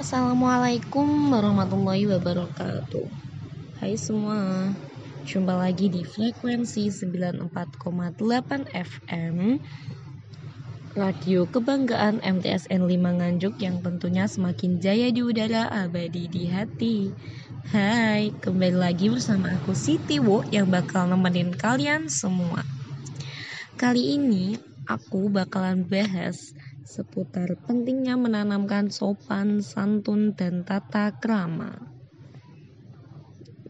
Assalamualaikum warahmatullahi wabarakatuh. Hai semua Jumpa lagi di frekuensi 94,8 FM Radio Kebanggaan MTSN 5 Nganjuk yang tentunya semakin jaya di udara abadi di hati. Hai, kembali lagi bersama aku Siti Wo yang bakal nemenin kalian semua. Kali ini aku bakalan bahas seputar pentingnya menanamkan sopan, santun, dan tata krama.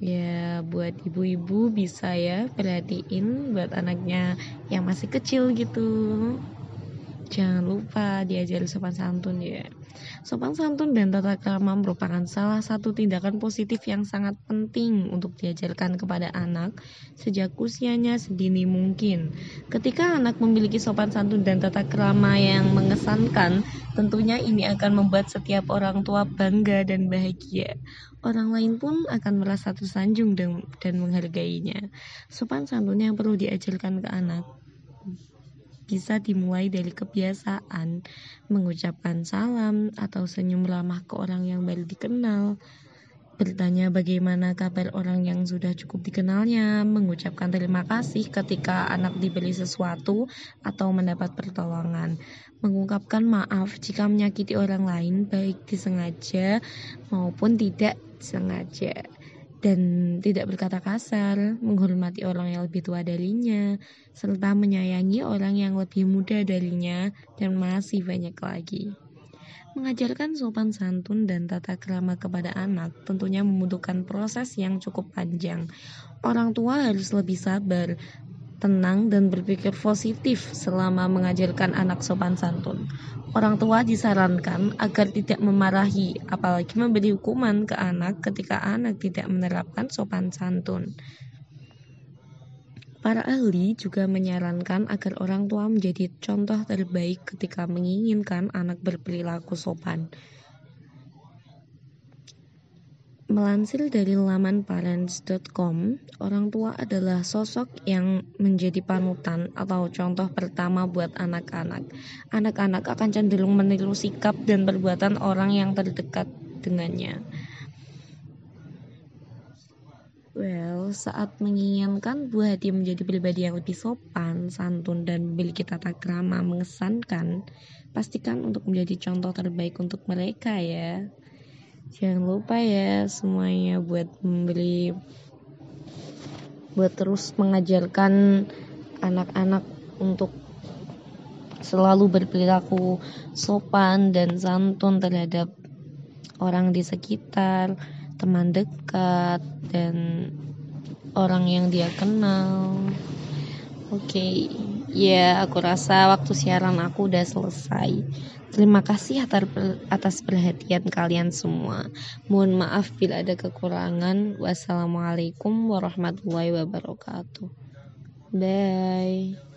Ya, buat ibu-ibu bisa ya perhatiin buat anaknya yang masih kecil gitu. Jangan lupa diajar sopan santun ya. Sopan santun dan tata krama merupakan salah satu tindakan positif yang sangat penting untuk diajarkan kepada anak sejak usianya sedini mungkin. Ketika anak memiliki sopan santun dan tata krama yang mengesankan, tentunya ini akan membuat setiap orang tua bangga dan bahagia. Orang lain pun akan merasa tersanjung dan, menghargainya. Sopan santun yang perlu diajarkan ke anak bisa dimulai dari kebiasaan mengucapkan salam atau senyum ramah ke orang yang baru dikenal, bertanya bagaimana kabar orang yang sudah cukup dikenalnya, mengucapkan terima kasih ketika anak diberi sesuatu atau mendapat pertolongan, mengungkapkan maaf jika menyakiti orang lain baik disengaja maupun tidak sengaja dan tidak berkata kasar, menghormati orang yang lebih tua darinya, serta menyayangi orang yang lebih muda darinya, dan masih banyak lagi. Mengajarkan sopan santun dan tata krama kepada anak tentunya membutuhkan proses yang cukup panjang. Orang tua harus lebih sabar, tenang, dan berpikir positif selama mengajarkan anak sopan santun. Orang tua disarankan agar tidak memarahi, apalagi memberi hukuman ke anak ketika anak tidak menerapkan sopan santun. Para ahli juga menyarankan agar orang tua menjadi contoh terbaik ketika menginginkan anak berperilaku sopan. Melansir dari laman parents.com, orang tua adalah sosok yang menjadi panutan atau contoh pertama buat anak-anak. Anak-anak akan cenderung meniru sikap dan perbuatan orang yang terdekat dengannya. Well, saat menginginkan buah hati menjadi pribadi yang lebih sopan, santun, dan memiliki tata krama mengesankan, pastikan untuk menjadi contoh terbaik untuk mereka ya. Jangan lupa ya semuanya buat membeli buat terus mengajarkan anak-anak untuk selalu berperilaku sopan dan santun terhadap orang di sekitar, teman dekat dan orang yang dia kenal. Oke, okay. Ya aku rasa waktu siaran aku udah selesai. Terima kasih atas perhatian kalian semua. Mohon maaf bila ada kekurangan. Wassalamualaikum warahmatullahi wabarakatuh. Bye.